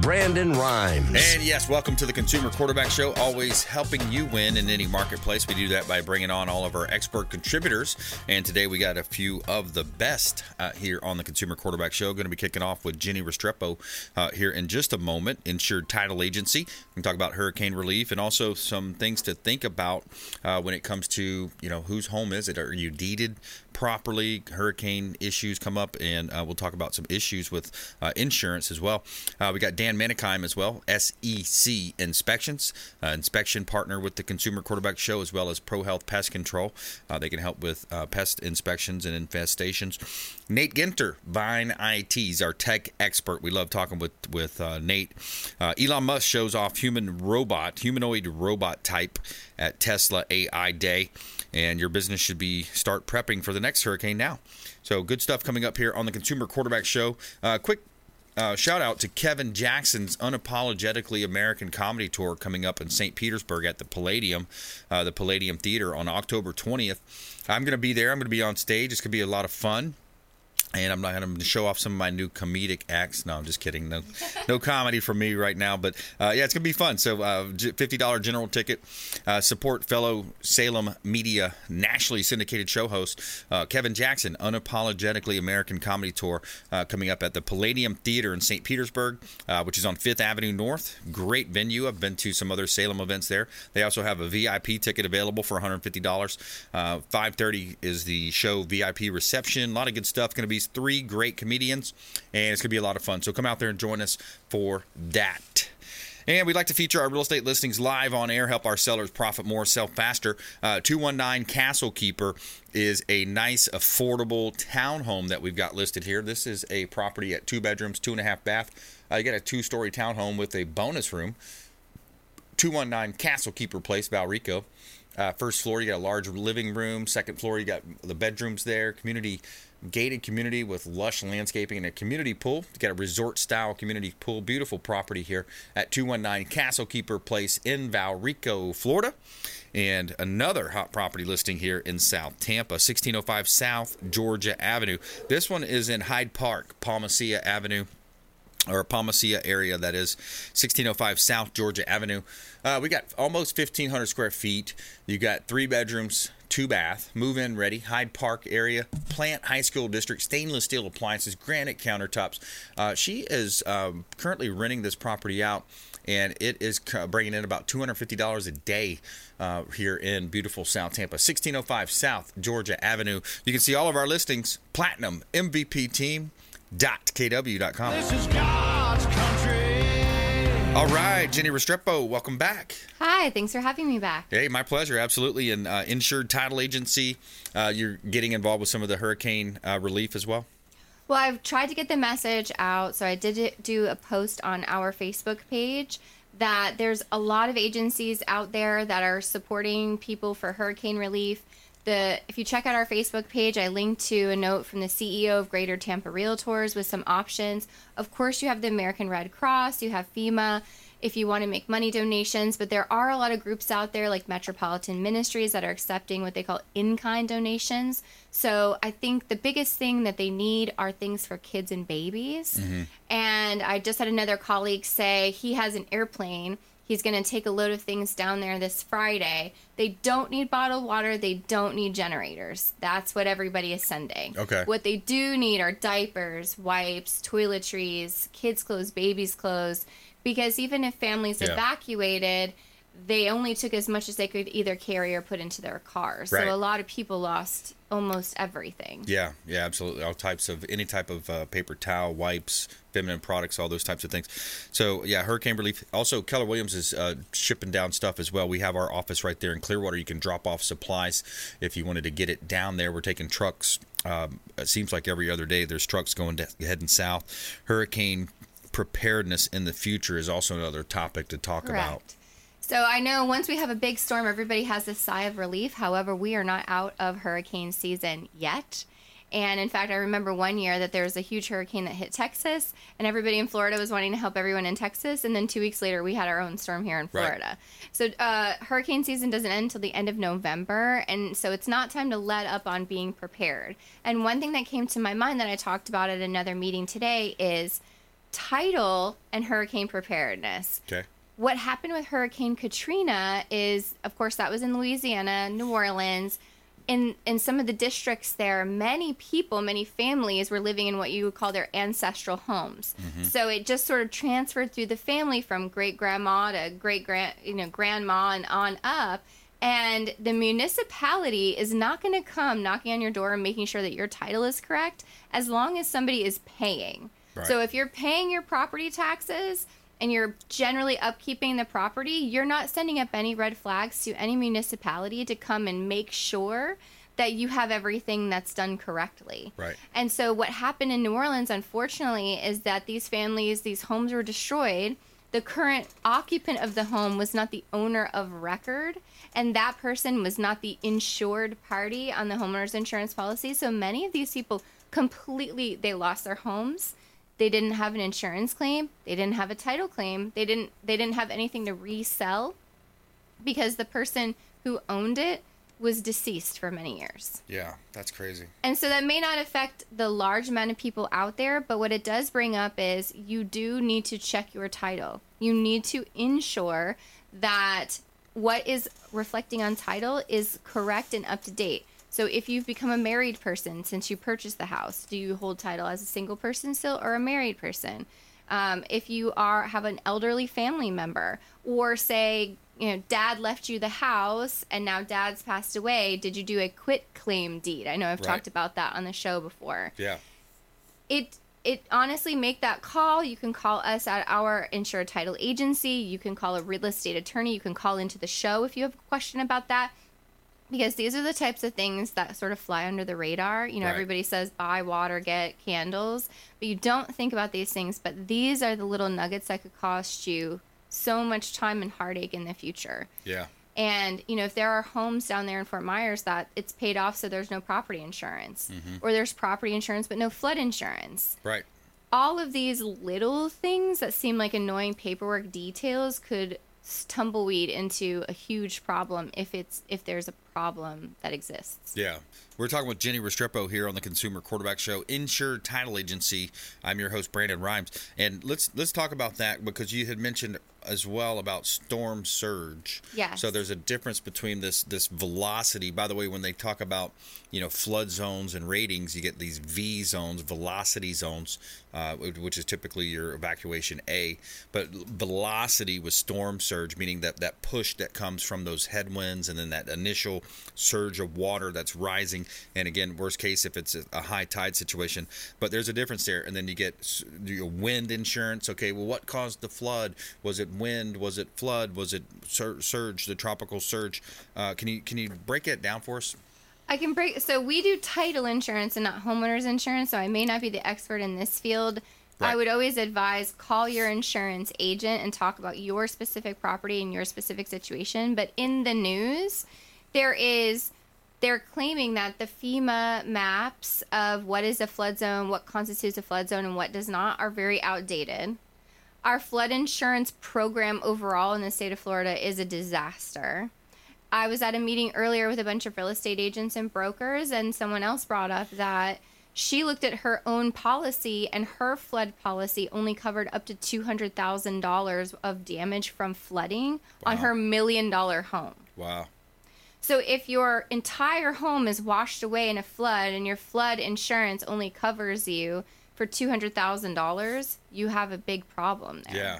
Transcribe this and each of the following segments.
Brandon Rimes. And yes, welcome to the Consumer Quarterback Show, always helping you win in any marketplace. We do that by bringing on all of our expert contributors. And today we got a few of the best uh, here on the Consumer Quarterback Show. Going to be kicking off with Jennie Restrepo uh, here in just a moment, Insured Title Agency. We can talk about hurricane relief and also some things to think about uh, when it comes to, you know, whose home is it? Are you deeded properly? Hurricane issues come up, and uh, we'll talk about some issues with uh, insurance as well. Uh, we got Dan Menikheim as well, SEC Inspections, uh, inspection partner with the Consumer Quarterback Show, as well as Pro Health Pest Control. Uh, they can help with uh, pest inspections and infestations. Nate Ginter, Vine IT, is our tech expert. We love talking with with Nate. Elon Musk shows off human robot, humanoid robot type at Tesla AI Day and your business should be start prepping for the next hurricane now. So good stuff coming up here on the Consumer Quarterback Show. Uh, quick uh, shout out to Kevin Jackson's Unapologetically American Comedy Tour coming up in St. Petersburg at the Palladium, uh, the Palladium Theater on October 20th. I'm going to be there. I'm going to be on stage. It's going to be a lot of fun and I'm not going to show off some of my new comedic acts. No, I'm just kidding. No, no comedy for me right now. But uh, yeah, it's going to be fun. So uh, $50 general ticket. Uh, support fellow Salem media nationally syndicated show host uh, Kevin Jackson, Unapologetically American Comedy Tour uh, coming up at the Palladium Theater in St. Petersburg, uh, which is on Fifth Avenue North. Great venue. I've been to some other Salem events there. They also have a VIP ticket available for $150. 5:30 is the show VIP reception. A lot of good stuff. Going to be three great comedians, and it's going to be a lot of fun. So come out there and join us for that. And we'd like to feature our real estate listings live on air, help our sellers profit more, sell faster. Uh, 219 Castle Keeper is a nice, affordable townhome that we've got listed here. This is a property at two bedrooms, two and a half bath. Uh, you get a two story townhome with a bonus room. 219 Castle Keeper Place, Valrico. Uh, first floor, you got a large living room. Second floor, you got the bedrooms there. Community gated community with lush landscaping and a community pool. You got a resort style community pool. Beautiful property here at 219 Castle Keeper Place in Valrico, Florida. And another hot property listing here in South Tampa, 1605 South Georgia Avenue. This one is in Hyde Park, Palma Ceia Avenue or Palma Ceia area, that is 1605 South Georgia Avenue. Uh, we got almost 1,500 square feet. You got three bedrooms, two bath, move in ready, Hyde Park area, Plant High School District, stainless steel appliances, granite countertops. Uh, she is um, currently renting this property out. And it is bringing in about $250 a day uh, here in beautiful South Tampa, 1605 South Georgia Avenue. You can see all of our listings, Platinum MVP Team, kw.com. This is country. All right, Jennie Restrepo, welcome back. Hi, thanks for having me back. Hey, my pleasure, absolutely. And uh, Insured Title Agency, uh, you're getting involved with some of the hurricane uh, relief as well? Well, I've tried to get the message out. So I did do a post on our Facebook page that there's a lot of agencies out there that are supporting people for hurricane relief the if you check out our Facebook page, I linked to a note from the CEO of Greater Tampa Realtors with some options. Of course, you have the American Red Cross, you have FEMA if you want to make money donations, but there are a lot of groups out there like Metropolitan Ministries that are accepting what they call in kind donations. So I think the biggest thing that they need are things for kids and babies. Mm-hmm. And I just had another colleague say he has an airplane He's going to take a load of things down there this Friday. They don't need bottled water. They don't need generators. That's what everybody is sending. Okay. What they do need are diapers, wipes, toiletries, kids' clothes, babies' clothes. Because even if families yeah. evacuated, they only took as much as they could either carry or put into their cars. Right. So a lot of people lost almost everything. Yeah, yeah, absolutely. All types of any type of uh, paper towel, wipes, feminine products, all those types of things. So yeah, hurricane relief. Also, Keller Williams is uh, shipping down stuff as well. We have our office right there in Clearwater. You can drop off supplies if you wanted to get it down there. We're taking trucks. Um, it seems like every other day there's trucks going to, heading south. Hurricane preparedness in the future is also another topic to talk Correct. about. So I know once we have a big storm, everybody has this sigh of relief. However, we are not out of hurricane season yet. And in fact, I remember one year that there was a huge hurricane that hit Texas, and everybody in Florida was wanting to help everyone in Texas. And then two weeks later, we had our own storm here in Right. Florida. So uh, hurricane season doesn't end until the end of November, and so it's not time to let up on being prepared. And one thing that came to my mind that I talked about at another meeting today is title and hurricane preparedness Okay. What happened with Hurricane Katrina is, of course, that was in Louisiana, New Orleans. In, in some of the districts there, many people, many families were living in what you would call their ancestral homes. Mm-hmm. So it just sort of transferred through the family from great grandma to great grand, you know, grandma and on up. And the municipality is not going to come knocking on your door and making sure that your title is correct as long as somebody is paying. Right. So if you're paying your property taxes and you're generally upkeeping the property, you're not sending up any red flags to any municipality to come and make sure that you have everything that's done correctly. Right. And so what happened in New Orleans unfortunately is that these families, these homes were destroyed. The current occupant of the home was not the owner of record, and that person was not the insured party on the homeowner's insurance policy. So many of these people completely they lost their homes. They didn't have an insurance claim, they didn't have a title claim, they didn't they didn't have anything to resell because the person who owned it was deceased for many years. Yeah, that's crazy. And so that may not affect the large amount of people out there, but what it does bring up is you do need to check your title. You need to ensure that what is reflecting on title is correct and up to date. So if you've become a married person since you purchased the house, do you hold title as a single person still or a married person? Um, if you are have an elderly family member, or say you know dad left you the house and now dad's passed away, did you do a quit claim deed? I know I've Right. talked about that on the show before Yeah. it it honestly make that call you can call us at our insured title agency you can call a real estate attorney you can call into the show if you have a question about that because these are the types of things that sort of fly under the radar you know Right. everybody says buy water get candles but you don't think about these things but these are the little nuggets that could cost you so much time and heartache in the future Yeah. and you know, if there are homes down there in Fort Myers that it's paid off, so there's no property insurance, mm-hmm. or there's property insurance but no flood insurance. Right. All of these little things that seem like annoying paperwork details could tumbleweed into a huge problem if it's if there's a problem that exists. Yeah. We're talking with Jennie Restrepo here on the Consumer Quarterback Show, Insured Title Agency. I'm your host Brandon Rimes, and let's let's talk about that because you had mentioned as well about storm surge. Yes. So there's a difference between this this velocity. By the way, when they talk about you know flood zones and ratings, you get these V zones, velocity zones, uh, which is typically your evacuation A. But velocity with storm surge, meaning that that push that comes from those headwinds and then that initial surge of water that's rising. And again, worst case if it's a high tide situation. But there's a difference there. And then you get your wind insurance. Okay, well, what caused the flood? Was it wind? Was it flood? Was it sur- surge? The tropical surge? Uh, can you can you break it down for us? I can break. So we do title insurance and not homeowners insurance. So I may not be the expert in this field. I would always advise call your insurance agent and talk about your specific property and your specific situation. But in the news, there is they're claiming that the FEMA maps of what is a flood zone, what constitutes a flood zone, and what does not are very outdated. Our flood insurance program overall in the state of Florida is a disaster. I was at a meeting earlier with a bunch of real estate agents and brokers, and someone else brought up that she looked at her own policy, and her flood policy only covered up to $200,000 of damage from flooding on her million dollar home. Wow. So if your entire home is washed away in a flood and your flood insurance only covers you for $200,000, you have a big problem there. Yeah.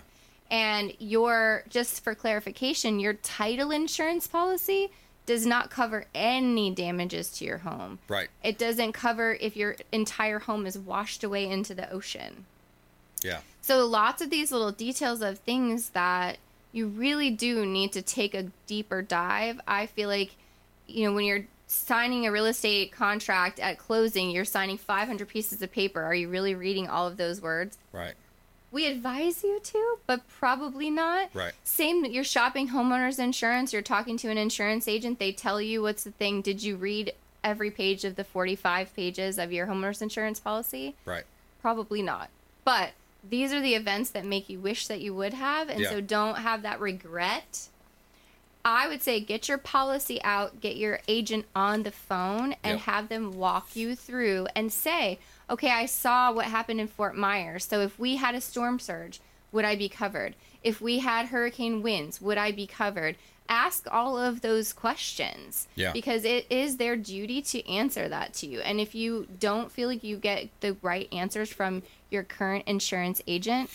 And your just for clarification, your title insurance policy does not cover any damages to your home. Right. It doesn't cover if your entire home is washed away into the ocean. Yeah. So lots of these little details of things that you really do need to take a deeper dive. I feel like, you know, when you're signing a real estate contract at closing, you're signing 500 pieces of paper. Are you really reading all of those words? Right. we advise you to, but probably not. Right. Same, you're shopping homeowners insurance, you're talking to an insurance agent, they tell you what's the thing. Did you read every page of the 45 pages of your homeowners insurance policy? Right. Probably not. But these are the events that make you wish that you would have. And Yeah. so don't have that regret. I would say get your policy out, get your agent on the phone, and Yep. have them walk you through and say, okay, I saw what happened in Fort Myers. So if we had a storm surge, would I be covered? If we had hurricane winds, would I be covered? Ask all of those questions Yeah. because it is their duty to answer that to you. And if you don't feel like you get the right answers from your current insurance agent,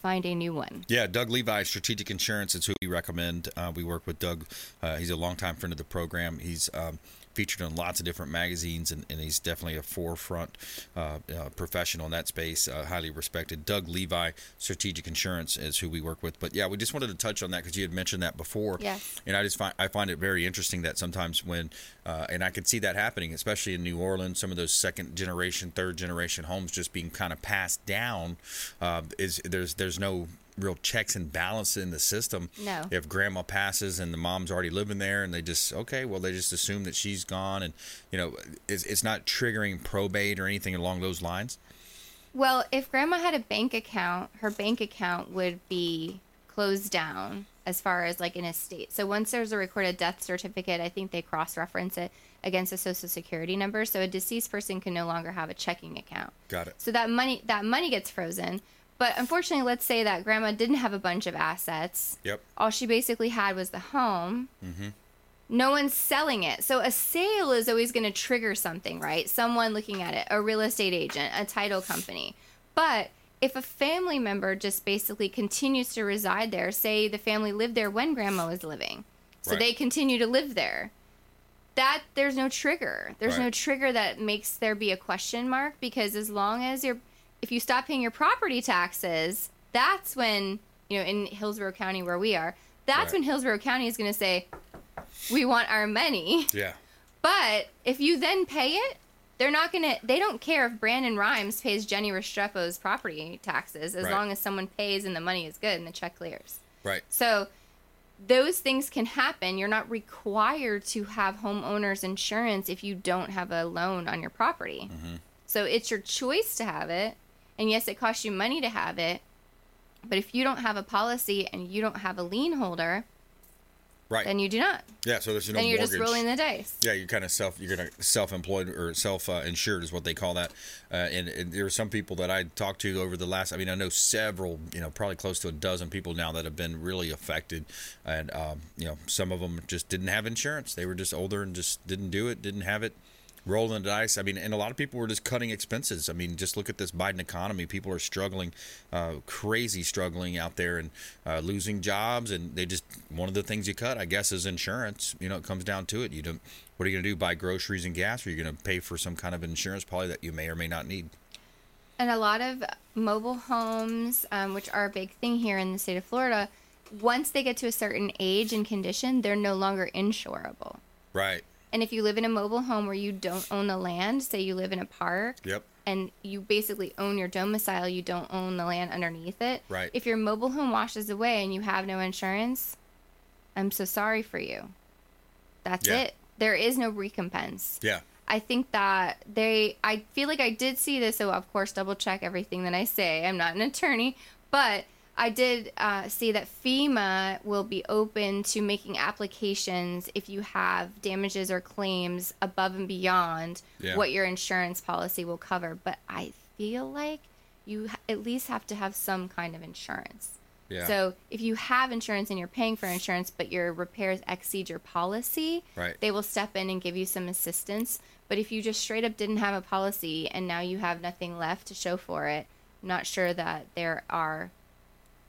find a new one. Yeah, Doug Levi, Strategic Insurance is who we recommend. Uh, we work with Doug. Uh, he's a longtime friend of the program. He's um, featured in lots of different magazines, and, and he's definitely a forefront uh, uh, professional in that space, uh, highly respected. Doug Levi, Strategic Insurance is who we work with. But yeah, we just wanted to touch on that because you had mentioned that before. Yes. And I just find I find it very interesting that sometimes when, uh, and I could see that happening, especially in New Orleans, some of those second generation, third generation homes just being kind of passed down. Uh, is there's there's no real checks and balances in the system. No. If grandma passes and the mom's already living there, and they just okay, well they just assume that she's gone, and you know it's, it's not triggering probate or anything along those lines. Well, if grandma had a bank account, her bank account would be closed down as far as like an estate. So once there's a recorded death certificate, I think they cross reference it against a social security number. So a deceased person can no longer have a checking account. Got it. So that money that money gets frozen. But unfortunately, let's say that grandma didn't have a bunch of assets. Yep. All she basically had was the home. Mm-hmm. No one's selling it. So a sale is always going to trigger something, right? Someone looking at it, a real estate agent, a title company. But if a family member just basically continues to reside there, say the family lived there when grandma was living, so Right. they continue to live there. That there's no trigger. There's no trigger that makes there be a question mark because as long as you're if you stop paying your property taxes, that's when, you know, in Hillsborough County where we are, that's Right. when Hillsborough County is going to say we want our money. Yeah. But if you then pay it, they're not going to they don't care if Brandon Rimes pays Jennie Restrepo's property taxes as Right. long as someone pays and the money is good and the check clears. Right. So those things can happen. You're not required to have homeowners insurance if you don't have a loan on your property. Mm-hmm. So it's your choice to have it. And yes, it costs you money to have it. But if you don't have a policy and you don't have a lien holder, Right. then you do not. yeah. So there's no then you're mortgage. just rolling the dice. Yeah, you're kind of self you're gonna self-employed or self-insured is what they call that. Uh, and, and there are some people that I talked to over the last. I mean, I know several. You know, probably close to a dozen people now that have been really affected. And um, you know, some of them just didn't have insurance. They were just older and just didn't do it. Didn't have it. Rolling the dice. I mean, and a lot of people were just cutting expenses. I mean, just look at this Biden economy. People are struggling, uh, crazy struggling out there and uh, losing jobs. And they just one of the things you cut, I guess, is insurance. You know, it comes down to it. You don't. What are you going to do? Buy groceries and gas, or are you going to pay for some kind of insurance policy that you may or may not need? And a lot of mobile homes, um, which are a big thing here in the state of Florida, once they get to a certain age and condition, they're no longer insurable. Right. And if you live in a mobile home where you don't own the land, say you live in a park, Yep. and you basically own your domicile, you don't own the land underneath it. Right. If your mobile home washes away and you have no insurance, I'm so sorry for you. That's Yeah. it. There is no recompense. Yeah. I think that they, I feel like I did see this, so of course, double check everything that I say. I'm not an attorney, but I did uh, see that FEMA will be open to making applications if you have damages or claims above and beyond Yeah. what your insurance policy will cover. But I feel like you at least have to have some kind of insurance. Yeah. So if you have insurance and you're paying for insurance, but your repairs exceed your policy, Right. they will step in and give you some assistance. But if you just straight up didn't have a policy and now you have nothing left to show for it, I'm not sure that there are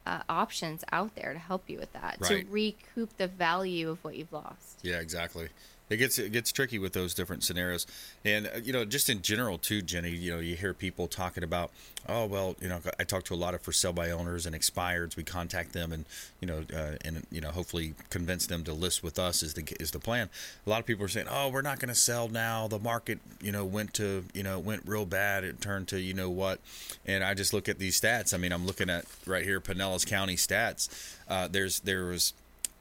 uh, options out there to help you with that to recoup the value of what you've lost. Yeah, exactly. It gets it gets tricky with those different scenarios, and uh, you know, just in general too, Jennie. You know, you hear people talking about, oh well, you know, I talk to a lot of for sale by owners and expireds. We contact them, and you know, uh, and you know, hopefully convince them to list with us is the is the plan. A lot of people are saying, oh, we're not going to sell now. The market, you know, went to you know went real bad. It turned to you know what, and I just look at these stats. I mean, I'm looking at right here Pinellas County stats. Uh, there's there was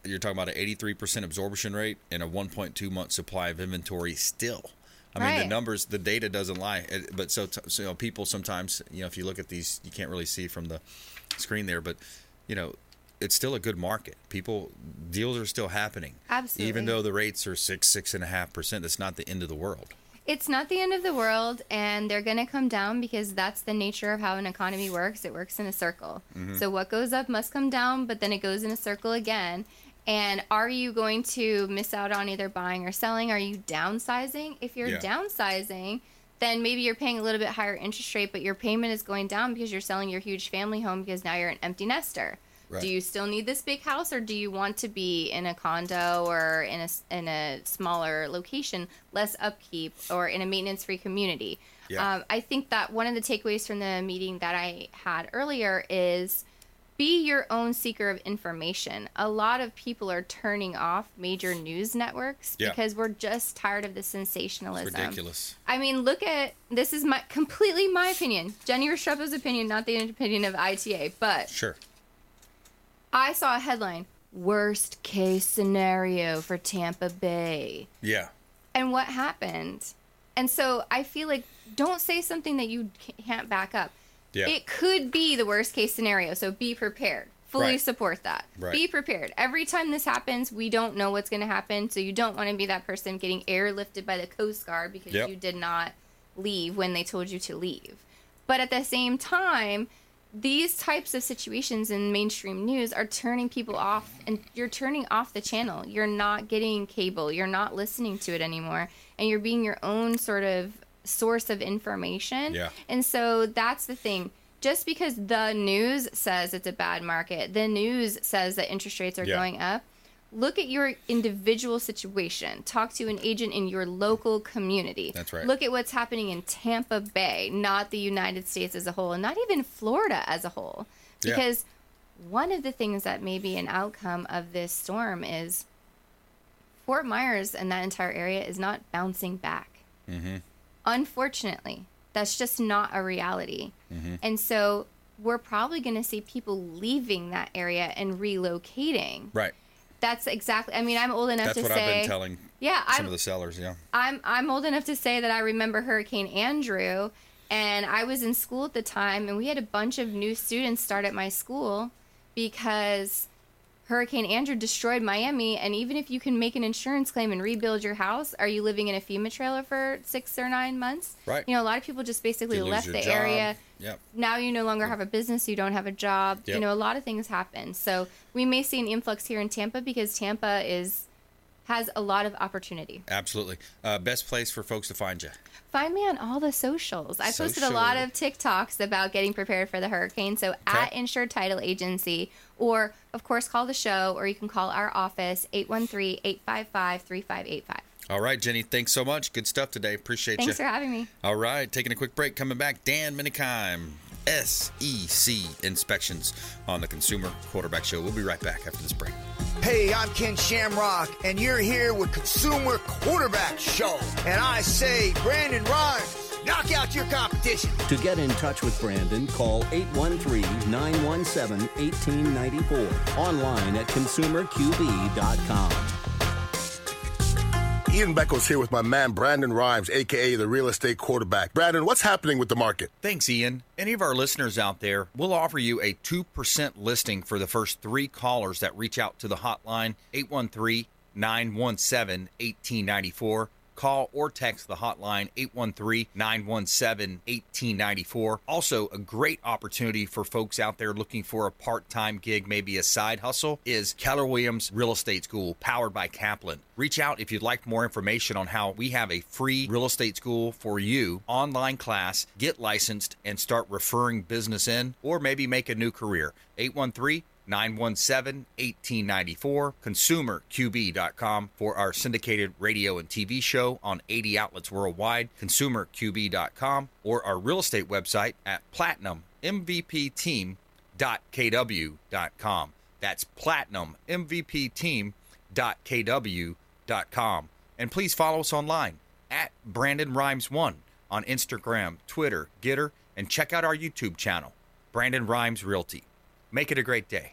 you're talking about an 83% absorption rate and a 1.2 month supply of inventory still. I mean, the numbers, the data doesn't lie. It- But so, so you know, people sometimes, you know, if you look at these, you can't really see from the screen there, but you know, it's still a good market. People, deals are still happening. Absolutely. Even though the rates are six, six and a half percent, it's not the end of the world. It's not the end of the world, and they're going to come down because that's the nature of how an economy works. It works in a circle. Mm-hmm. So what goes up must come down, but then it goes in a circle again. And are you going to miss out on either buying or selling? Are you downsizing? If you're Yeah. downsizing, then maybe you're paying a little bit higher interest rate, but your payment is going down because you're selling your huge family home because now you're an empty nester. Right. Do you still need this big house, or do you want to be in a condo or in a in a smaller location, less upkeep, or in a maintenance-free community? Yeah. Um, I think that one of the takeaways from the meeting that I had earlier is be your own seeker of information. A lot of people are turning off major news networks Yeah. because we're just tired of the It's sensationalism. ridiculous. I mean, look at this is my completely my opinion, Jennie Restrepo's opinion, not the opinion of ITA, but Sure. I saw a headline: "Worst case scenario for Tampa Bay." Yeah. And what happened? And so I feel like don't say something that you can't back up. Yeah. It could be the worst case scenario, so be prepared. Fully Right. support that. Right. Be prepared. Every time this happens, we don't know what's going to happen, so you don't want to be that person getting airlifted by the Coast Guard because Yep. you did not leave when they told you to leave. But at the same time, these types of situations in mainstream news are turning people off and you're turning off the channel you're not getting cable you're not listening to it anymore and you're being your own sort of source of information Yeah. and so that's the thing just because the news says it's a bad market the news says that interest rates are Yeah. going up look at your individual situation talk to an agent in your local community That's right. look at what's happening in tampa bay not the united states as a whole and not even florida as a whole Yeah. because one of the things that may be an outcome of this storm is fort myers and that entire area is not bouncing back Mm-hmm. Unfortunately that's just not a reality Mm-hmm. and so we're probably going to see people leaving that area and relocating Right. that's exactly i mean i'm old enough That's to say. That's what I've been telling yeah some I'm, of the sellers. Yeah. I'm I'm old enough to say that I remember Hurricane Andrew, and I was in school at the time, and we had a bunch of new students start at my school because Hurricane Andrew destroyed Miami. And even if you can make an insurance claim and rebuild your house, are you living in a FEMA trailer for six or nine months? Right. You know, a lot of people just basically You left the job. area Yep. now you no longer have a business, you don't have a job. Yep. You know, a lot of things happen. So we may see an influx here in Tampa because Tampa is has a lot of opportunity. Absolutely. Uh, best place for folks to find you. Find me on all the socials. I posted a lot of TikToks about getting prepared for the hurricane. So at Insured Title Agency, or of course call the show, or you can call our office 813-855-3585. All right, Jennie. Thanks so much. Good stuff today. Appreciate Thanks you. Thanks for having me. All right, taking a quick break. Coming back, Dan Menikheim, SEC Inspections on the Consumer Quarterback Show. We'll be right back after this break. Hey, I'm Ken Shamrock, and you're here with Consumer Quarterback Show. And I say, Brandon Rimes, knock out your competition. To get in touch with Brandon, call 813-917-1894. Online at consumerqb.com. Ian Beckles here with my man Brandon Rimes, aka the real estate quarterback. Brandon, what's happening with the market? Thanks, Ian. Any of our listeners out there, we'll offer you a 2% listing for the first three callers that reach out to the hotline 813 917 1894. Call or text the hotline 813 917 1894. Also, a great opportunity for folks out there looking for a part time gig, maybe a side hustle, is Keller Williams Real Estate School, powered by Kaplan. Reach out if you'd like more information on how we have a free real estate school for you, online class, get licensed, and start referring business in, or maybe make a new career. 813 917 1894, consumerqb.com for our syndicated radio and TV show on 80 outlets worldwide, consumerqb.com, or our real estate website at platinummvpteam.kw.com. That's platinummvpteam.kw.com. And please follow us online at Brandon Rimes One on Instagram, Twitter, Gitter, and check out our YouTube channel, Brandon Rimes Realty. Make it a great day.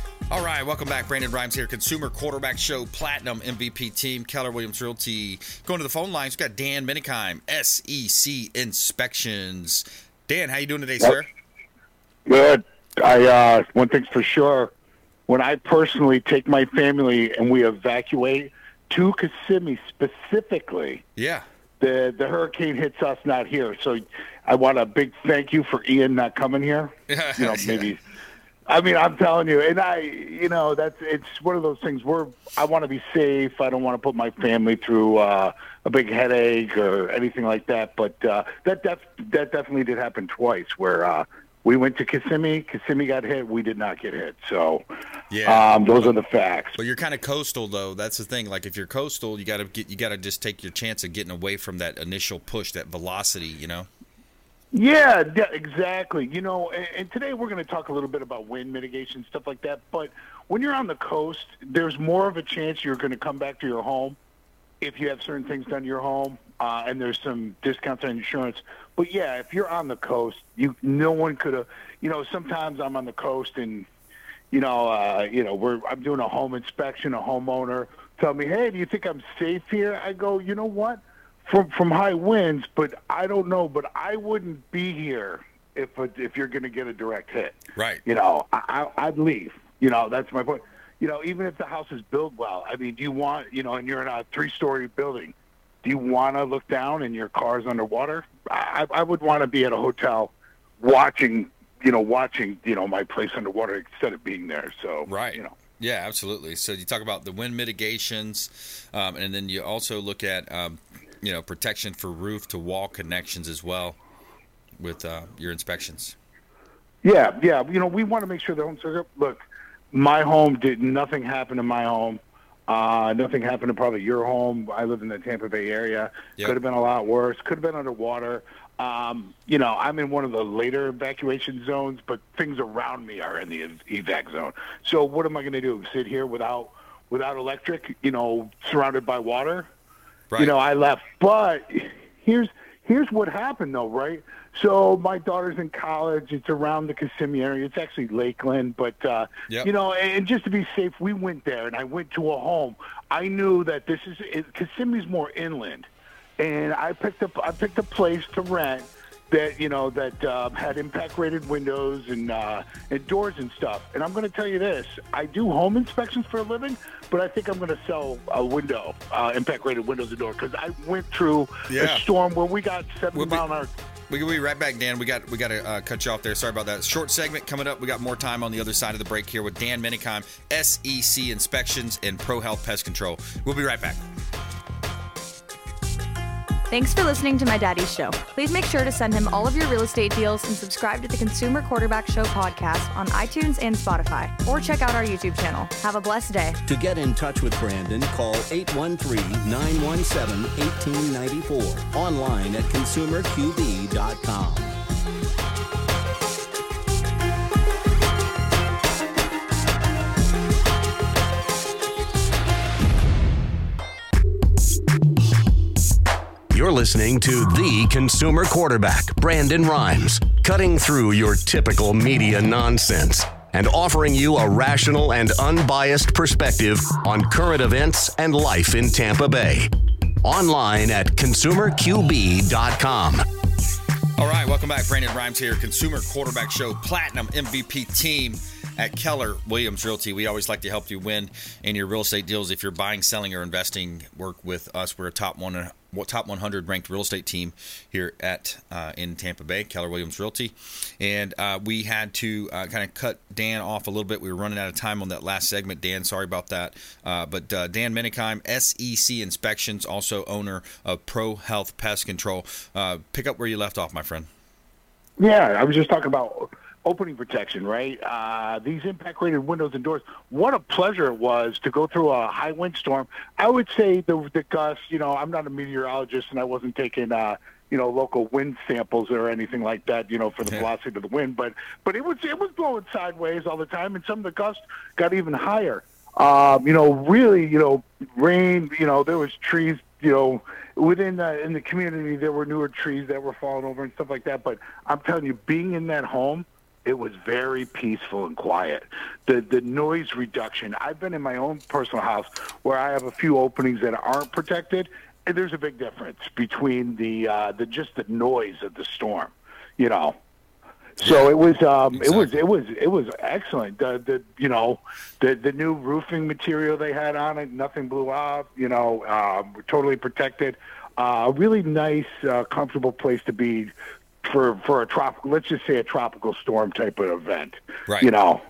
All right, welcome back. Brandon Rimes here, Consumer Quarterback Show, Platinum MVP team, Keller Williams Realty. Going to the phone lines, we've got Dan Menikheim, SEC Inspections. Dan, how you doing today, sir? Good. I uh, one thing's for sure. When I personally take my family and we evacuate to Kissimmee specifically, Yeah. the the hurricane hits us not here. So I want a big thank you for Ian not coming here. You know, maybe. I mean, I'm telling you, and I, you know, that's it's one of those things where I want to be safe. I don't want to put my family through uh, a big headache or anything like that. But uh, that def- that definitely did happen twice, where uh, we went to Kissimmee, Kissimmee got hit, we did not get hit. So, Yeah. um, those are the facts. But you're kind of coastal, though. That's the thing. Like if you're coastal, you gotta get, you gotta just take your chance of getting away from that initial push, that velocity. You know. Yeah, yeah, exactly. You know, and, and today we're going to talk a little bit about wind mitigation stuff like that. But when you're on the coast, there's more of a chance you're going to come back to your home if you have certain things done to your home, uh, and there's some discounts on insurance. But yeah, if you're on the coast, you no one could have. You know, sometimes I'm on the coast and you know, uh, you know, we're I'm doing a home inspection. A homeowner tell me, "Hey, do you think I'm safe here?" I go, "You know what? From from high winds, but I don't know. But I wouldn't be here if a, if you're going to get a direct hit. Right. You know, I, I, I'd leave. You know, that's my point. You know, even if the house is built well, I mean, do you want, you know, and you're in a three-story building, do you want to look down and your car's underwater? I, I would want to be at a hotel watching, you know, watching, you know, my place underwater instead of being there. So, Right. you know. Yeah, absolutely. So you talk about the wind mitigations, um, and then you also look at um, you know protection for roof to wall connections as well with uh, your inspections. Yeah, yeah. You know, we want to make sure the homes are look. My home did nothing happen to my home. Uh, nothing happened to probably your home. I live in the Tampa Bay area. Yep. Could have been a lot worse. Could have been underwater. Um, you know, I'm in one of the later evacuation zones, but things around me are in the evac zone. So what am I going to do? Sit here without without electric? You know, surrounded by water? Right. you know, I left. But here's here's what happened though, right? So my daughter's in college. It's around the Kissimmee area. It's actually Lakeland, but uh, Yep. you know, and just to be safe, we went there, and I went to a home. I knew that this is it, Kissimmee's more inland, and I picked up I picked a place to rent that you know that uh, had impact rated windows and uh, and doors and stuff. And I'm going to tell you this: I do home inspections for a living, but I think I'm going to sell a window, uh, impact rated windows and doors, because I went through Yeah. a storm where we got 70 We'll be- mile an hour. We'll be right back, Dan. We got we got to uh, cut you off there. Sorry about that. Short segment coming up. We got more time on the other side of the break here with Dan Menikheim, SEC Inspections and Pro Health Pest Control. We'll be right back. Thanks for listening to my daddy's show. Please make sure to send him all of your real estate deals and subscribe to the Consumer Quarterback Show podcast on iTunes and Spotify, or check out our YouTube channel. Have a blessed day. To get in touch with Brandon, call 813-917-1894. Online at consumerqb.com. You're listening to the consumer quarterback, Brandon Rimes, cutting through your typical media nonsense and offering you a rational and unbiased perspective on current events and life in Tampa Bay. Online at consumerqb.com. All right, welcome back. Brandon Rimes here, Consumer Quarterback Show Platinum MVP team at Keller Williams Realty. We always like to help you win in your real estate deals. If you're buying, selling, or investing, work with us. We're a top one top 100 ranked real estate team here at uh, in Tampa Bay, Keller Williams Realty, and uh, we had to uh, kind of cut Dan off a little bit. We were running out of time on that last segment. Dan, sorry about that. Uh, but uh, Dan Menikheim, SEC Inspections, also owner of Pro Health Pest Control. Uh, pick up where you left off, my friend. Yeah, I was just talking about opening protection, right? Uh, these impact rated windows and doors. What a pleasure it was to go through a high windstorm. I would say the, the gusts, you know, I'm not a meteorologist and I wasn't taking, uh, you know, local wind samples or anything like that, you know, for the Yeah. velocity of the wind, but, but it was, it was blowing sideways all the time and some of the gusts got even higher. Um, you know, really, you know, rain, you know, there was trees, you know, within the, in the community, there were newer trees that were falling over and stuff like that. But I'm telling you, being in that home, it was very peaceful and quiet. The the noise reduction. I've been in my own personal house where I have a few openings that aren't protected, and there's a big difference between the uh, the just the noise of the storm. You know. So it was um it was it was it was excellent. The the you know the the new roofing material they had on it, nothing blew off. You know, um, we're totally protected. Uh, a really nice, uh, comfortable place to be for for a tropical. Let's just say a tropical storm type of event. Right. You know.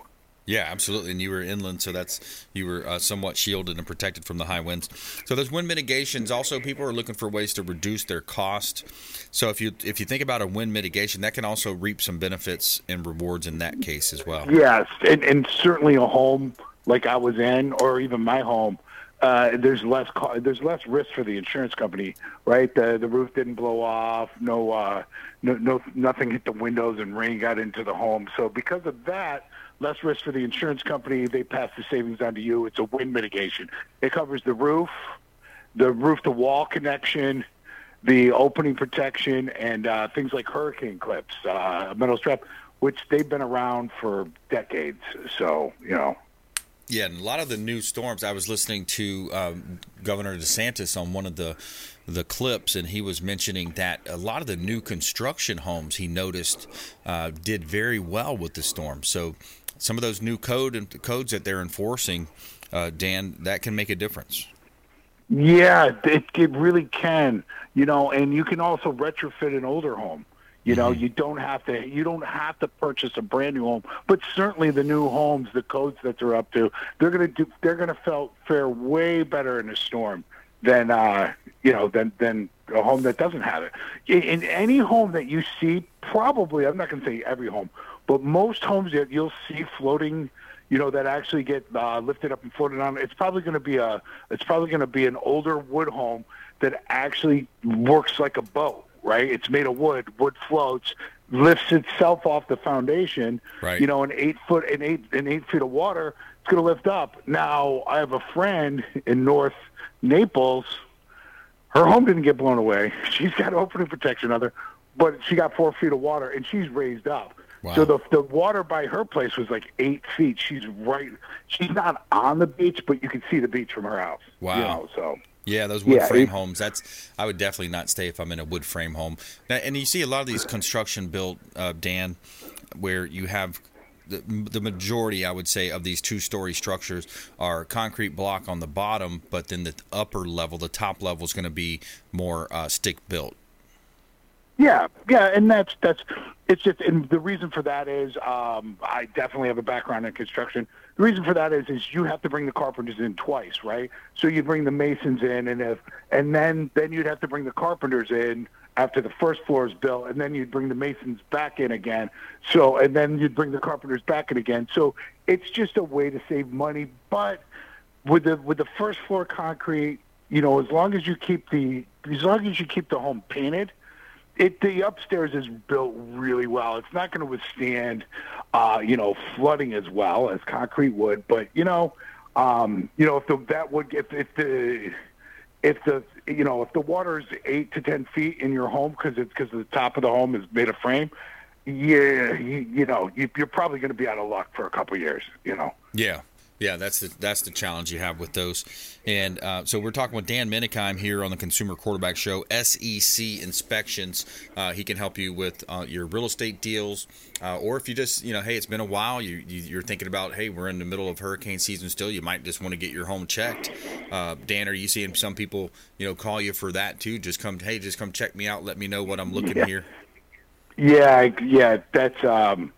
Yeah, absolutely. And you were inland, so that's you were uh, somewhat shielded and protected from the high winds. So those wind mitigations. Also, people are looking for ways to reduce their cost. So if you if you think about a wind mitigation, that can also reap some benefits and rewards in that case as well. Yes, and, and certainly a home like I was in, or even my home, uh, there's less co- there's less risk for the insurance company, right? The the roof didn't blow off, no uh, no no nothing hit the windows, and rain got into the home. So because of that, less risk for the insurance company. They pass the savings on to you. It's a wind mitigation. It covers the roof, the roof to wall connection, the opening protection, and uh, things like hurricane clips, uh, metal strap, which they've been around for decades. So you know. Yeah, and a lot of the new storms. I was listening to um, Governor DeSantis on one of the the clips, and he was mentioning that a lot of the new construction homes he noticed uh, did very well with the storm. So some of those new code and codes that they're enforcing, uh, Dan, that can make a difference. Yeah, it it really can. You know, and you can also retrofit an older home. You know, you don't have to you don't have to purchase a brand new home, but certainly the new homes, the codes that they're up to, they're gonna do they're gonna felt fare way better in a storm than uh you know than than a home that doesn't have it. In, in any home that you see, probably I'm not gonna say every home, but most homes that you'll see floating you know, that actually get uh, lifted up and floated on. It's probably going to be a, it's probably going to be an older wood home that actually works like a boat, right? It's made of wood, wood floats, lifts itself off the foundation. Right. You know, an eight foot, an eight, an eight feet of water, it's going to lift up. Now, I have a friend in North Naples. Her home didn't get blown away. She's got opening protection on her, but she got four feet of water, and she's raised up. Wow. So the the water by her place was like eight feet. She's right. She's not on the beach, but you can see the beach from her house. Wow. You know, so Yeah, those wood Yeah, frame it- homes. That's I would definitely not stay if I'm in a wood frame home. Now, and you see a lot of these construction built, uh, Dan, where you have the, the majority, I would say, of these two story structures are concrete block on the bottom, but then the upper level, the top level, is going to be more uh, stick built. Yeah, yeah, and that's that's it's just and the reason for that is um, I definitely have a background in construction. The reason for that is is you have to bring the carpenters in twice, right? So you bring the masons in, and if and then then you'd have to bring the carpenters in after the first floor is built, and then you'd bring the masons back in again. So and then you'd bring the carpenters back in again. So it's just a way to save money, but with the with the first floor concrete, you know, as long as you keep the as long as you keep the home painted it the upstairs is built really well. It's not going to withstand, uh, you know, flooding as well as concrete would. But you know, um, you know, if the that would if if the if the you know if the water is eight to ten feet in your home because it's because the top of the home is made of frame, yeah, you, you know, you, you're probably going to be out of luck for a couple years. You know. Yeah, yeah, that's the that's the challenge you have with those. And uh, so we're talking with Dan Menikheim here on the Consumer Quarterback Show. SEC Inspections. Uh, he can help you with uh, your real estate deals, uh, or if you just you know, hey, it's been a while. You, you are thinking about, hey, we're in the middle of hurricane season still. You might just want to get your home checked. Uh, Dan, are you seeing some people you know call you for that too? Just come, hey, just come check me out. Let me know what I'm looking yeah. here. Yeah, yeah, that's. um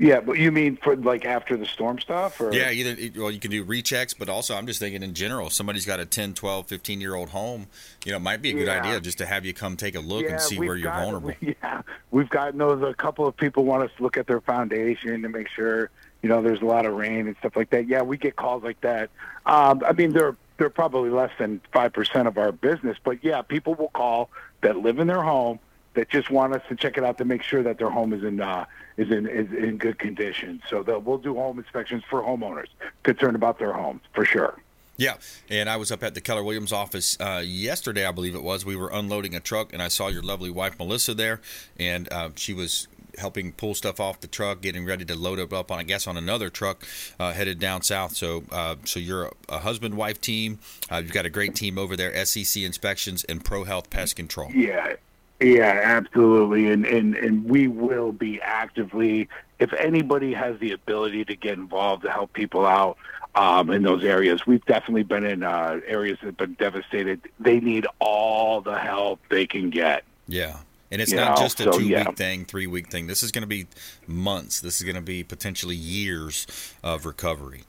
yeah, but you mean for like after the storm stuff? Or? Yeah, either well, you can do rechecks, but also I'm just thinking in general, if somebody's got a 10, 12, 15 year old home, you know, it might be a good Yeah. idea just to have you come take a look yeah, and see where you're got- vulnerable. Yeah, we've gotten those. A couple of people want us to look at their foundation to make sure you know there's a lot of rain and stuff like that. Yeah, we get calls like that. Um, I mean, they're they're probably less than five percent of our business, but yeah, people will call that live in their home that just want us to check it out to make sure that their home is in uh, is in is in good condition. So we'll do home inspections for homeowners concerned about their homes for sure. Yeah, and I was up at the Keller Williams office uh, yesterday, I believe it was. We were unloading a truck, and I saw your lovely wife Melissa there, and uh, she was helping pull stuff off the truck, getting ready to load it up on, I guess, on another truck uh, headed down south. So, uh, so you're a, a husband-wife team. Uh, you've got a great team over there: SEC Inspections and Pro Health Pest Control. Yeah, yeah, absolutely, and and and we will be actively. If anybody has the ability to get involved to help people out um, in those areas, we've definitely been in uh, areas that have been devastated. They need all the help they can get. Yeah. And it's You not know, just a so, two week yeah. thing, three week thing. This is going to be months. This is going to be potentially years of recovery.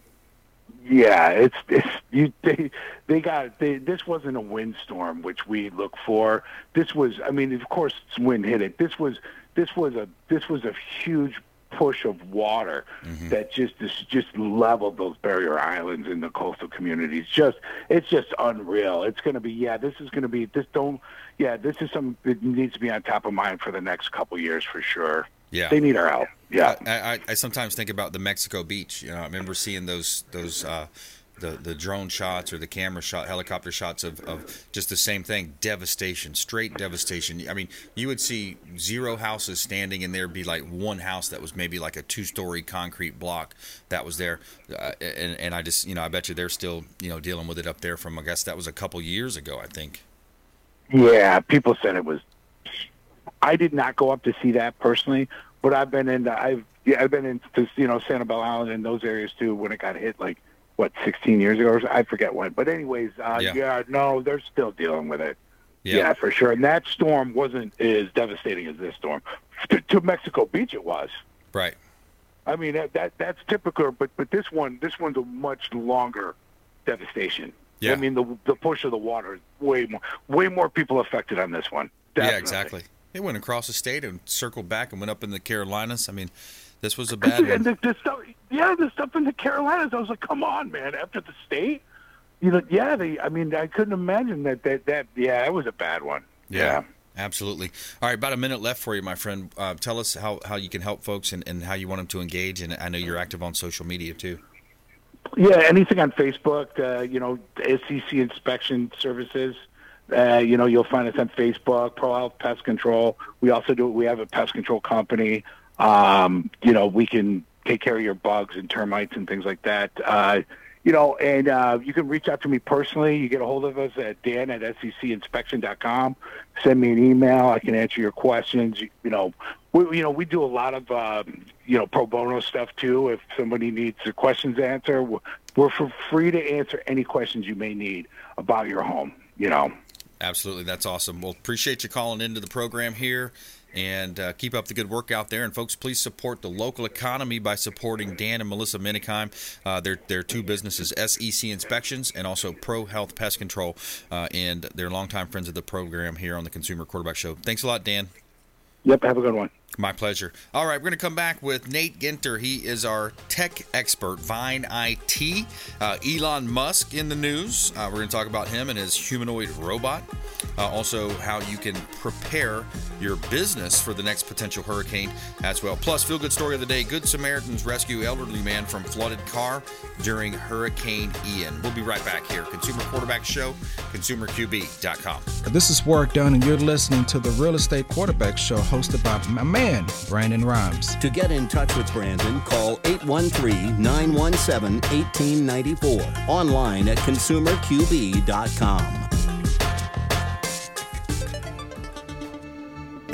Yeah, it's it's you they they got they, this wasn't a windstorm which we look for. This was I mean of course wind hit it. This was this was a this was a huge push of water mm-hmm. that just this just leveled those barrier islands in the coastal communities. Just it's just unreal. It's going to be yeah. This is going to be this don't yeah. This is something that needs to be on top of mind for the next couple years for sure. Yeah. they need our help. Yeah. I, I, I sometimes think about the Mexico beach. You know, I remember seeing those those uh, the the drone shots or the camera shot, helicopter shots of, of just the same thing, devastation, straight devastation. I mean, you would see zero houses standing, and there'd be like one house that was maybe like a two story concrete block that was there, uh, and and I just you know I bet you they're still you know dealing with it up there from I guess that was a couple years ago I think. Yeah, people said it was. I did not go up to see that personally, but I've been in. I've yeah, I've been in to you know Sanibel Island and those areas too when it got hit like what 16 years ago or so, I forget when. But anyways, uh, Yeah. yeah. no, they're still dealing with it. Yeah. Yeah. for sure. And that storm wasn't as devastating as this storm. To, to Mexico Beach, it was. Right. I mean that, that that's typical, but but this one this one's a much longer devastation. Yeah. I mean the the push of the water is way more way more people affected on this one. Yeah, exactly. They went across the state and circled back and went up in the Carolinas. I mean, this was a bad and the, the stuff, yeah, the stuff in the Carolinas. I was like, come on, man. After the state, you know, yeah. They, I mean, I couldn't imagine that. That, that, yeah, it was a bad one. Yeah, absolutely. All right, about a minute left for you, my friend. Uh, tell us how, how you can help folks and, and how you want them to engage. And I know you're active on social media too. Yeah, anything on Facebook, uh, you know, SEC Inspection Services. Uh, you know, you'll find us on Facebook, Pro Health Pest Control. We also do. We have a pest control company. Um, you know, we can take care of your bugs and termites and things like that. Uh, you know, and uh, you can reach out to me personally. You get a hold of us at dan at secInspection.com. Send me an email. I can answer your questions. You, you know, we, you know, we do a lot of, um, you know, pro bono stuff too. If somebody needs their questions answered, we're, we're free to answer any questions you may need about your home. You know, Absolutely, that's awesome. Well, appreciate you calling into the program here, And uh, keep up the good work out there. And folks, please support the local economy by supporting Dan and Melissa Menikheim. Uh, their their two businesses, SEC Inspections and also Pro Health Pest Control, uh, and they're longtime friends of the program here on the Consumer Quarterback Show. Thanks a lot, Dan. Yep, have a good one. My pleasure. All right, we're going to come back with Nate Ginter. He is our tech expert, Vine IT. Uh, Elon Musk in the news. Uh, we're going to talk about him and his humanoid robot. Uh, also, how you can prepare your business for the next potential hurricane as well. Plus, feel good story of the day Good Samaritans rescue elderly man from flooded car during Hurricane Ian. We'll be right back here. Consumer Quarterback Show, consumerqb.com. This is Warrick Dunn, and you're listening to the Real Estate Quarterback Show hosted by my man, Brandon Rimes. To get in touch with Brandon, call 813 917 1894. Online at consumerqb.com.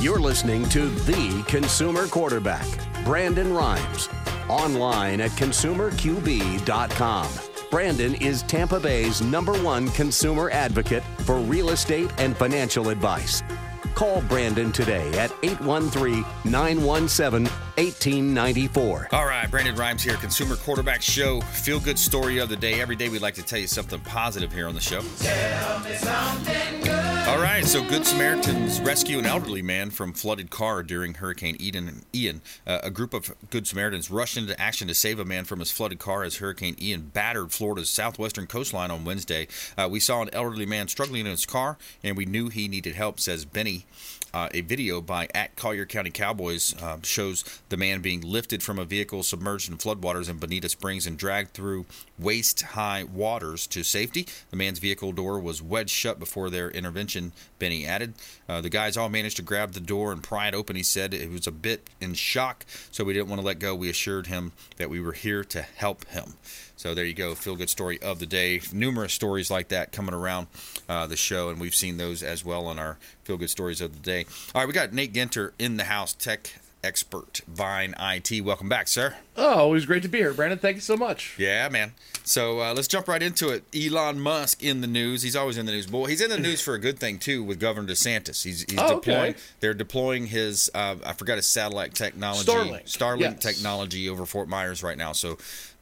You're listening to The Consumer Quarterback, Brandon Rimes, online at consumerqb.com. Brandon is Tampa Bay's number one consumer advocate for real estate and financial advice. Call Brandon today at 813 917 1894. All right, Brandon Rimes here, Consumer Quarterback Show. Feel good story of the day. Every day we like to tell you something positive here on the show. All right, so Good Samaritans rescue an elderly man from flooded car during Hurricane Eden, Ian. Uh, a group of Good Samaritans rushed into action to save a man from his flooded car as Hurricane Ian battered Florida's southwestern coastline on Wednesday. Uh, we saw an elderly man struggling in his car, and we knew he needed help, says Benny. Uh, a video by at Collier County Cowboys uh, shows the man being lifted from a vehicle submerged in floodwaters in Bonita Springs and dragged through waist high waters to safety. The man's vehicle door was wedged shut before their intervention, Benny added. Uh, the guys all managed to grab the door and pry it open. He said it was a bit in shock, so we didn't want to let go. We assured him that we were here to help him. So there you go, feel good story of the day. Numerous stories like that coming around uh, the show, and we've seen those as well on our feel good stories of the day. All right, we got Nate Ginter in the house, tech expert, Vine IT. Welcome back, sir. Oh, always great to be here, Brandon. Thank you so much. Yeah, man. So uh, let's jump right into it. Elon Musk in the news. He's always in the news. Boy, he's in the news for a good thing too with Governor DeSantis. He's, he's Oh, deploying. okay. They're deploying his. Uh, I forgot his satellite technology. Starlink. Starlink Yes. technology over Fort Myers right now. So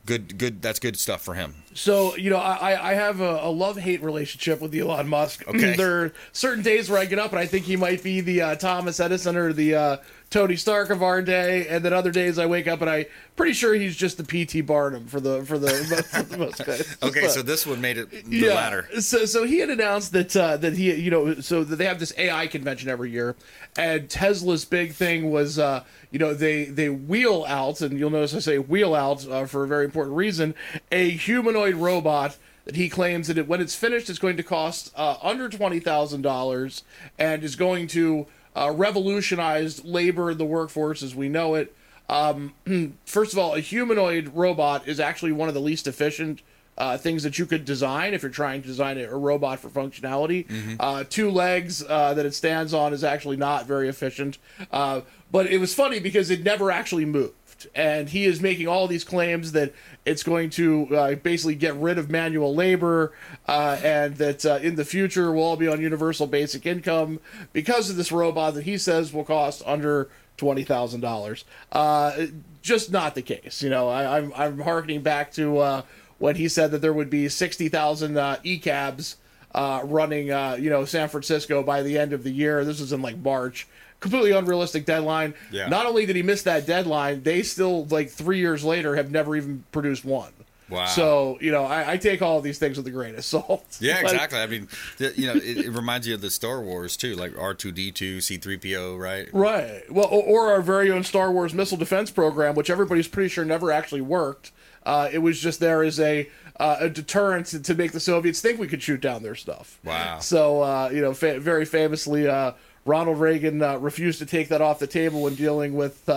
good, good. That's good stuff for him. So you know, I I have a, a love hate relationship with Elon Musk. Okay. there are certain days where I get up and I think he might be the uh, Thomas Edison or the uh, Tony Stark of our day, and then other days I wake up and I pretty sure he's just the PT Barnum for the for the, for the most guys. Okay, But- so this one made it the latter. So, so he had announced that uh, that he, you know, so that they have this AI convention every year, and Tesla's big thing was, uh, you know, they they wheel out, and you'll notice I say wheel out uh, for a very important reason, a humanoid robot that he claims that it, when it's finished, it's going to cost uh, under twenty thousand dollars, and is going to uh, revolutionize labor in the workforce as we know it. Um, first of all, a humanoid robot is actually one of the least efficient uh, things that you could design if you're trying to design a, a robot for functionality. Uh, two legs uh, that it stands on is actually not very efficient. Uh, but it was funny because it never actually moved. And he is making all these claims that it's going to uh, basically get rid of manual labor uh, and that uh, in the future we'll all be on universal basic income because of this robot that he says will cost under twenty thousand dollars. Uh, just not the case. You know, I, I'm I'm harkening back to uh, when he said that there would be sixty thousand uh, e cabs uh, running, uh, you know, San Francisco by the end of the year. This was in like March. Completely unrealistic deadline. Yeah. Not only did he miss that deadline, they still like three years later have never even produced one. Wow. So you know, I, I take all of these things with a grain of salt. Yeah, But- exactly. I mean, the, you know, it, it reminds you of the Star Wars too, like R two D two, C three PO, right? Right. Well, or, or our very own Star Wars missile defense program, which everybody's pretty sure never actually worked. Uh, it was just there as a uh, a deterrent to, to make the Soviets think we could shoot down their stuff. Wow. So uh, you know, fa- very famously, uh, Ronald Reagan uh, refused to take that off the table when dealing with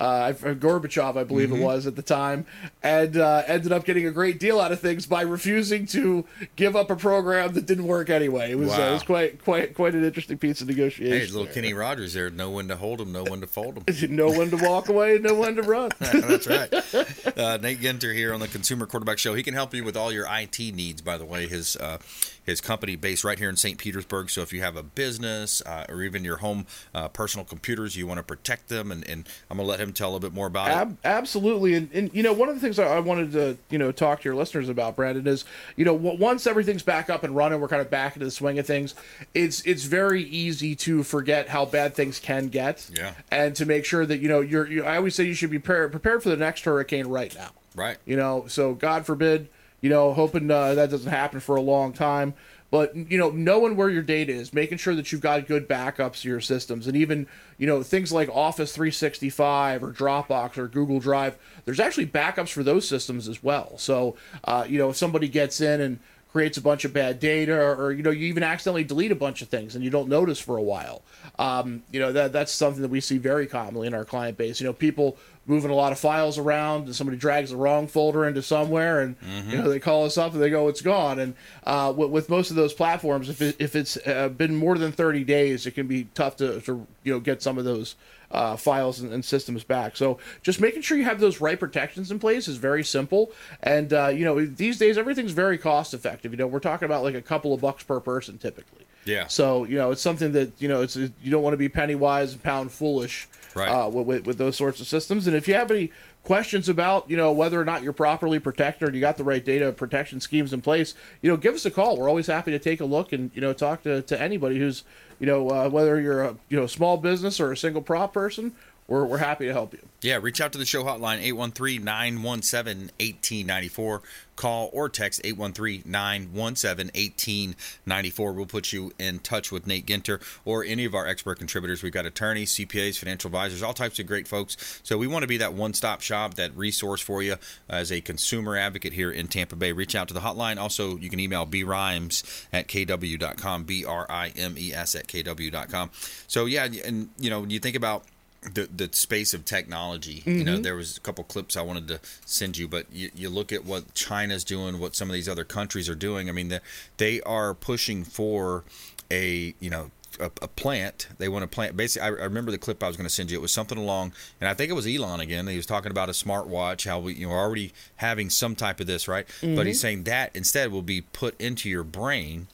uh, uh, Gorbachev, I believe Mhm. it was at the time, and uh, ended up getting a great deal out of things by refusing to give up a program that didn't work anyway. It was, uh, it was quite quite quite an interesting piece of negotiation. Hey, little Kenny Rogers there. Know when to hold him, know when to fold him. know when to walk away, know when to run. That's right. Uh, Nate Ginter here on the Consumer Quarterback Show. He can help you with all your IT needs. By the way, his uh, his company based right here in St. Petersburg. So if you have a business uh, or even your home uh, personal computers, you want to protect them, and, and I'm gonna let him tell a bit more about it. Absolutely, and, and you know one of the things I, I wanted to you know talk to your listeners about, Brandon, is you know w- once everything's back up and running, we're kind of back into the swing of things. It's it's very easy to forget how bad things can get, Yeah. and to make sure that you know you're. You, I always say you should be prepared prepared for the next hurricane right now. Right. You know, so God forbid, you know, hoping uh, that doesn't happen for a long time. But you know, knowing where your data is, making sure that you've got good backups to your systems, and even you know things like Office 365 or Dropbox or Google Drive. There's actually backups for those systems as well. So uh, you know, if somebody gets in and creates a bunch of bad data, or, you know, you even accidentally delete a bunch of things and you don't notice for a while. Um, you know, that that's something that we see very commonly in our client base. You know, people moving a lot of files around and somebody drags the wrong folder into somewhere and you know they call us up and they go it's gone and uh, with, with most of those platforms if, it, if it's uh, been more than 30 days it can be tough to, to you know get some of those uh, files and, and systems back so just making sure you have those right protections in place is very simple and uh, you know these days everything's very cost effective you know we're talking about like a couple of bucks per person typically Yeah. so you know, it's something that you know, it's you don't want to be penny wise and pound foolish Right. uh, with, with with those sorts of systems. And if you have any questions about you know whether or not you're properly protected or you got the right data protection schemes in place, you know, give us a call. We're always happy to take a look and you know talk to, to anybody who's you know uh, whether you're a you know small business or a single prop person. We're, we're happy to help you. Yeah, reach out to the show hotline 813-917-1894. Call or text 813-917-1894. We'll put you in touch with Nate Ginter or any of our expert contributors. We've got attorneys, CPAs, financial advisors, all types of great folks. So we want to be that one-stop shop, that resource for you as a consumer advocate here in Tampa Bay. Reach out to the hotline. Also, you can email brimes at kw.com, B-R-I-M-E-S at kw.com. So yeah, and you know, when you think about the the space of technology. You know, Mhm. there was a couple clips I wanted to send you, but you, you look at what China's doing, what some of these other countries are doing. I mean, they they are pushing for a you know. A, a plant they want to plant basically I, I remember the clip i was going to send you it was something along and i think it was elon again he was talking about a smartwatch how we you know already having some type of this right but he's Mhm. saying that instead will be put into your brain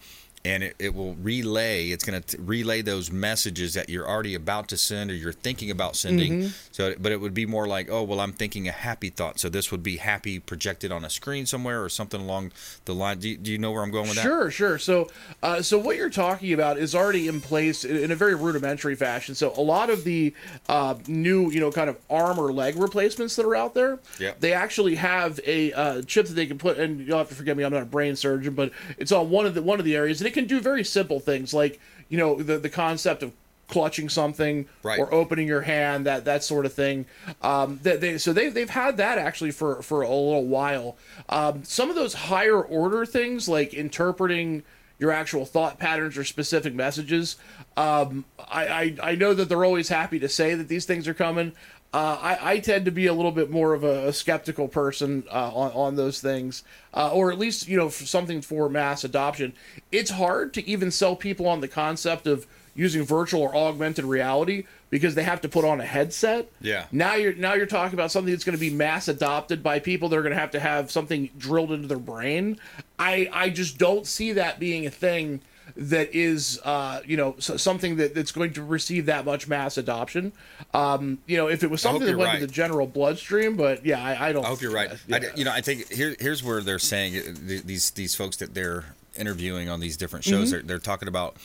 and it, it will relay it's going to relay those messages that you're already about to send or you're thinking about sending Mhm. so but it would be more like oh well i'm thinking a happy thought so this would be happy projected on a screen somewhere or something along the line do you, do you know where i'm going with that Sure, sure. So, uh, so what you're talking about is already in place in in a very rudimentary fashion. So, a lot of the uh, new, you know, kind of arm or leg replacements that are out there, Yep. they actually have a uh, chip that they can put. And you'll have to forgive me, I'm not a brain surgeon, but it's on one of the one of the areas, and it can do very simple things like, you know, the the concept of clutching something Right. or opening your hand that that sort of thing. Um they, they so they, they've had that actually for for a little while. Um some of those higher order things like interpreting your actual thought patterns or specific messages um i i, I know that they're always happy to say that these things are coming Uh, I, I tend to be a little bit more of a, a skeptical person uh, on, on those things, uh, or at least you know for something for mass adoption. It's hard to even sell people on the concept of using virtual or augmented reality because they have to put on a headset. Yeah. Now you're now you're talking about something that's going to be mass adopted by people that are going to have to have something drilled into their brain. I I just don't see that being a thing that is uh, you know so, something that, that's going to receive that much mass adoption. Um, you know, if it was something that went right. to the general bloodstream, but yeah, I, I don't. I hope you're right. Yeah. I, you know, I think here, here's where they're saying uh, these these folks that they're interviewing on these different shows, Mhm. they're, they're talking about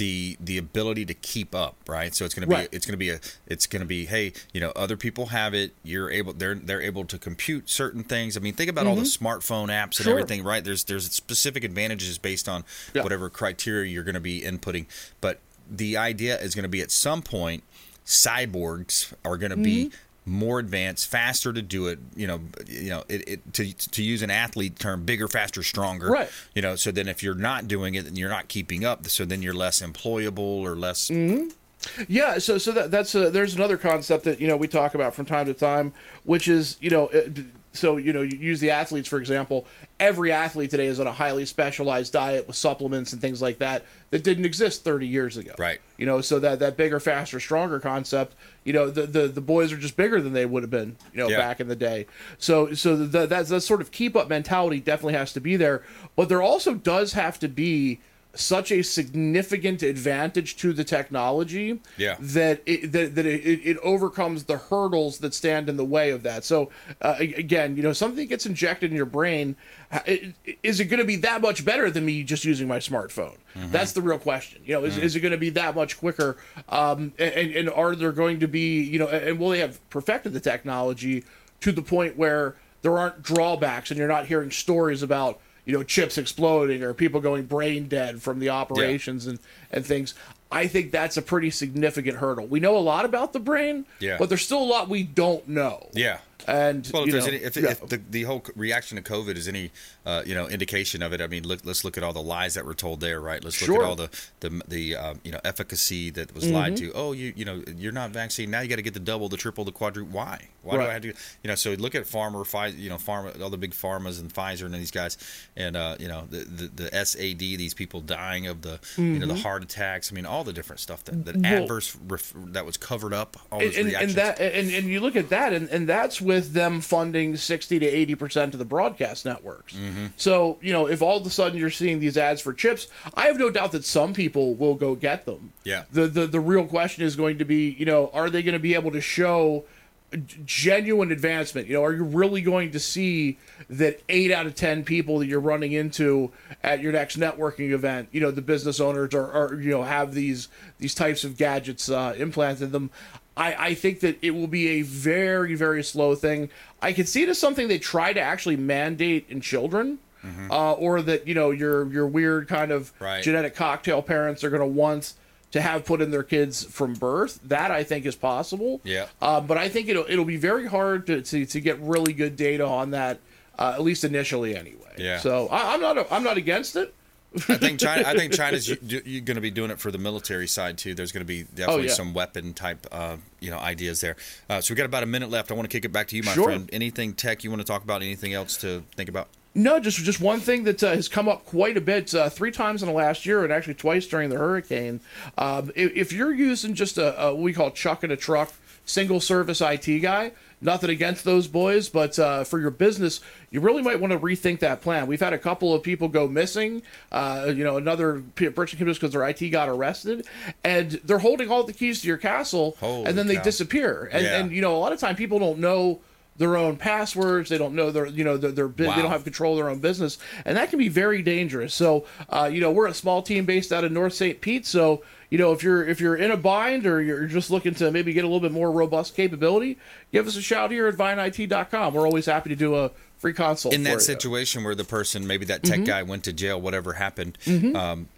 the the ability to keep up, right? So it's going to be Right. it's going to be a it's going to be hey, you know, other people have it. You're able they're they're able to compute certain things. I mean, think about all the Mhm. smartphone apps and Sure. everything, right? There's there's specific advantages based on whatever criteria you're going to be inputting, but the idea is going to be at some point cyborgs are going to be Mhm. More advanced, faster to do it. You know, you know, it, it to to use an athlete term, bigger, faster, stronger. Right. You know, so then if you're not doing it, then you're not keeping up. So then you're less employable or less. hmm Yeah, so so that, that's a, there's another concept that you know we talk about from time to time, which is you know so you know you use the athletes for example. Every athlete today is on a highly specialized diet with supplements and things like that that didn't exist 30 years ago. Right. You know, so that that bigger, faster, stronger concept. You know, the the, the boys are just bigger than they would have been. You know, Yeah. back in the day. So so the, that that sort of keep up mentality definitely has to be there, but there also does have to be such a significant advantage to the technology Yeah. that it, that, that it, it overcomes the hurdles that stand in the way of that. So uh, again, you know, something gets injected in your brain. Is it going to be that much better than me just using my smartphone? Mhm. That's the real question. You know, is, Mhm. is it going to be that much quicker? Um, and, and are there going to be, you know, and will they have perfected the technology to the point where there aren't drawbacks and you're not hearing stories about you know chips exploding or people going brain dead from the operations and and things i think that's a pretty significant hurdle we know a lot about the brain Yeah. but there's still a lot we don't know Yeah. And Well, if know, any, if, yeah. if the, the whole reaction to COVID is any, uh, you know, indication of it, I mean, look, let's look at all the lies that were told there, right? Let's look Sure. at all the the the um, you know efficacy that was lied Mhm. to. Oh, you you know, you're not vaccinated now. You got to get the double, the triple, the quadruple. Why? Why do I have to? You know, so look at Pharma, Pfizer, you know, Pharma, all the big pharmas and Pfizer and these guys, and uh, you know, the, the the SAD, these people dying of the you know the Mhm. heart attacks. I mean, all the different stuff that, that Well- adverse ref, that was covered up. All and, and, and that and, and you look at that and, and that's with them funding 60 to 80 percent of the broadcast networks Mm-hmm. so you know if all of a sudden you're seeing these ads for chips i have no doubt that some people will go get them Yeah. the the, the real question is going to be you know are they going to be able to show genuine advancement you know are you really going to see that eight out of ten people that you're running into at your next networking event you know the business owners are, are you know have these these types of gadgets uh, implanted in them I, I think that it will be a very very slow thing i can see it as something they try to actually mandate in children uh, or that you know your your weird kind of Right. genetic cocktail parents are going to want to have put in their kids from birth. That I think is possible. Yeah. Uh, but I think it'll it'll be very hard to to, to get really good data on that, uh, at least initially anyway. Yeah. So I, I'm not a, I'm not against it. I think China. I think China's going to be doing it for the military side too. There's going to be definitely Oh, yeah. some weapon type, uh, you know, ideas there. Uh, so we got about a minute left. I want to kick it back to you, my Sure. friend. Anything tech you want to talk about? Anything else to think about? No, just just one thing that uh, has come up quite a bit, uh, three times in the last year, and actually twice during the hurricane. Um, if, if you're using just a, a what we call chuck in a truck single service IT guy, nothing against those boys, but uh, for your business, you really might want to rethink that plan. We've had a couple of people go missing. Uh, you know, another pe- person came us because their IT got arrested, and they're holding all the keys to your castle, Holy and then they cow. disappear. And, Yeah. and you know, a lot of time people don't know their own passwords. They don't know their, you know, their, their Wow. they don't have control of their own business, and that can be very dangerous. So, uh, you know, we're a small team based out of North St. Pete. So, you know, if you're if you're in a bind or you're just looking to maybe get a little bit more robust capability, give us a shout here at VineIT.com. We're always happy to do a free consult In that you. situation where the person, maybe that tech Mhm. guy, went to jail, whatever happened, Mhm. um,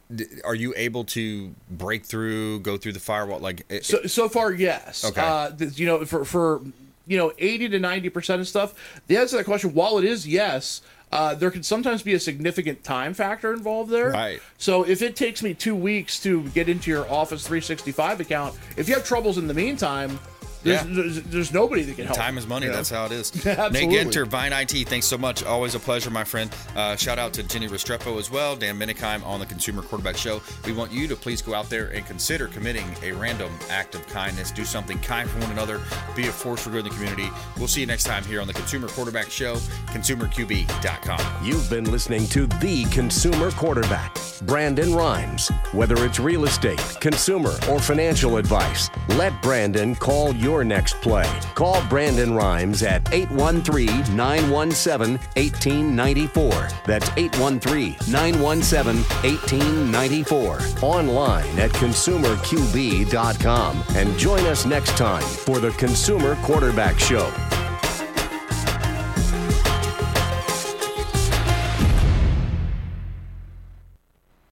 are you able to break through, go through the firewall? Like, it- So so far, yes. Okay. Uh, you know, for for you know, eighty to ninety percent of stuff. The answer to that question, while it is yes, uh, there can sometimes be a significant time factor involved there. Right. So if it takes me two weeks to get into your Office 365 account, if you have troubles in the meantime. There's, Yeah. there's, there's nobody that can help. Time is money. you know? That's how it is. Absolutely. Nate Ginter, Vine IT, thanks so much. Always a pleasure, my friend. Uh, shout out to Jennie Restrepo as well, Dan Menikheim on the Consumer Quarterback Show. We want you to please go out there and consider committing a random act of kindness. Do something kind for one another. Be a force for good in the community. We'll see you next time here on the Consumer Quarterback Show, consumerqb.com. You've been listening to The Consumer Quarterback, Brandon Rimes. Whether it's real estate, consumer, or financial advice, let Brandon call your next play. Call Brandon Rimes at 813 917 1894. That's 813 917 1894. Online at consumerqb.com. And join us next time for the Consumer Quarterback Show.